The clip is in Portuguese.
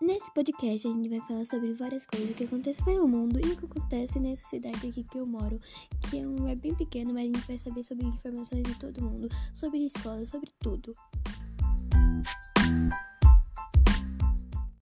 Nesse podcast a gente vai falar sobre várias coisas que acontecem pelo mundo e o que acontece nessa cidade aqui que eu moro, que é um lugar bem pequeno, mas a gente vai saber sobre informações de todo mundo, sobre escola, sobre tudo.